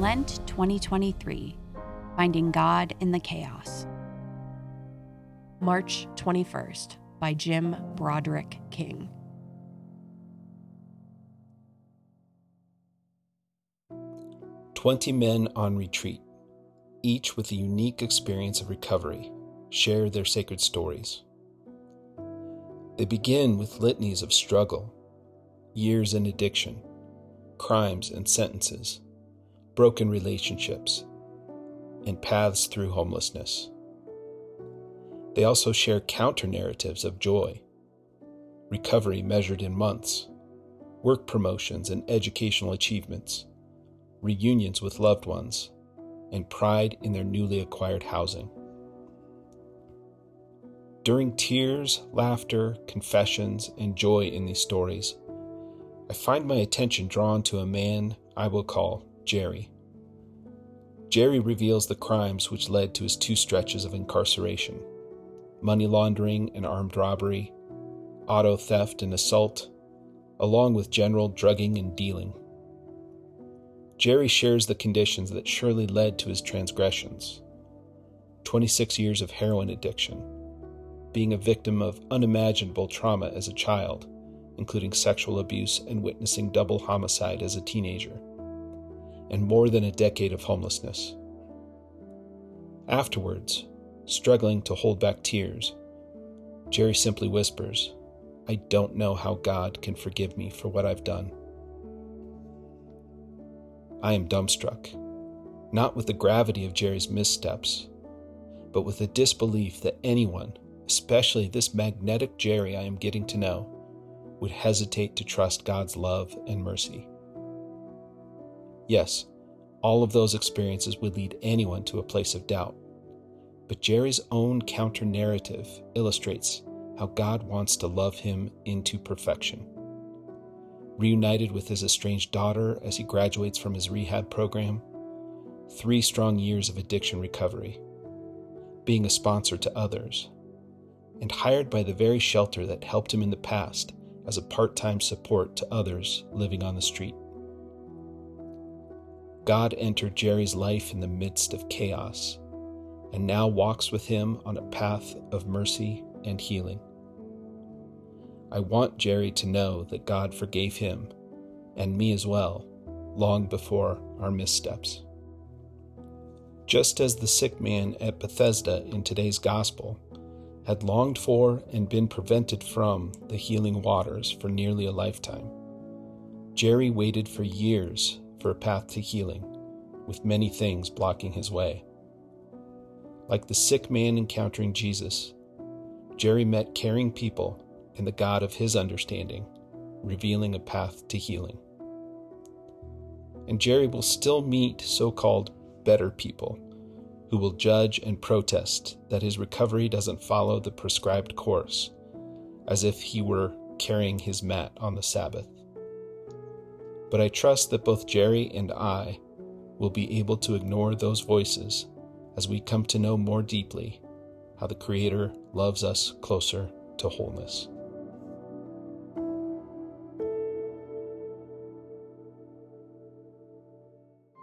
Lent 2023 Finding God in the Chaos. March 21st by Jim Broderick King. Twenty men on retreat, each with a unique experience of recovery, share their sacred stories. They begin with litanies of struggle, years in addiction, crimes and sentences, broken relationships, and paths through homelessness. They also share counter narratives of joy, recovery measured in months, work promotions and educational achievements, reunions with loved ones, and pride in their newly acquired housing. During tears, laughter, confessions, and joy in these stories, I find my attention drawn to a man I will call Jerry. Jerry reveals the crimes which led to his two stretches of incarceration money laundering and armed robbery, auto theft and assault, along with general drugging and dealing. Jerry shares the conditions that surely led to his transgressions 26 years of heroin addiction, being a victim of unimaginable trauma as a child, including sexual abuse and witnessing double homicide as a teenager, and more than a decade of homelessness. Afterwards, struggling to hold back tears, Jerry simply whispers, I don't know how God can forgive me for what I've done. I am dumbstruck, not with the gravity of Jerry's missteps, but with the disbelief that anyone, especially this magnetic Jerry I am getting to know, would hesitate to trust God's love and mercy. Yes, all of those experiences would lead anyone to a place of doubt. But Jerry's own counter narrative illustrates how God wants to love him into perfection. Reunited with his estranged daughter as he graduates from his rehab program, three strong years of addiction recovery, being a sponsor to others, and hired by the very shelter that helped him in the past as a part time support to others living on the street. God entered Jerry's life in the midst of chaos and now walks with him on a path of mercy and healing. I want Jerry to know that God forgave him, and me as well, long before our missteps. Just as the sick man at Bethesda in today's Gospel had longed for and been prevented from the healing waters for nearly a lifetime, Jerry waited for years for a path to healing, with many things blocking his way. Like the sick man encountering Jesus, Jerry met caring people and the God of his understanding, revealing a path to healing. And Jerry will still meet so called better people who will judge and protest that his recovery doesn't follow the prescribed course, as if he were carrying his mat on the Sabbath. But I trust that both Jerry and I will be able to ignore those voices as we come to know more deeply how the Creator loves us closer to wholeness.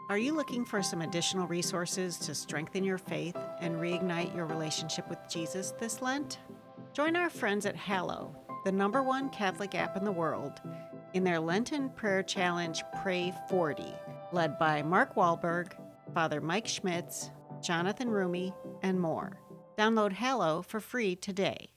Are you looking for some additional resources to strengthen your faith and reignite your relationship with Jesus this Lent? Join our friends at Hallow, the number one Catholic app in the world, in their Lenten prayer challenge Pray 40, led by Mark Wahlberg, Father Mike Schmitz, Jonathan Roumie, and more. Download Hallow for free today.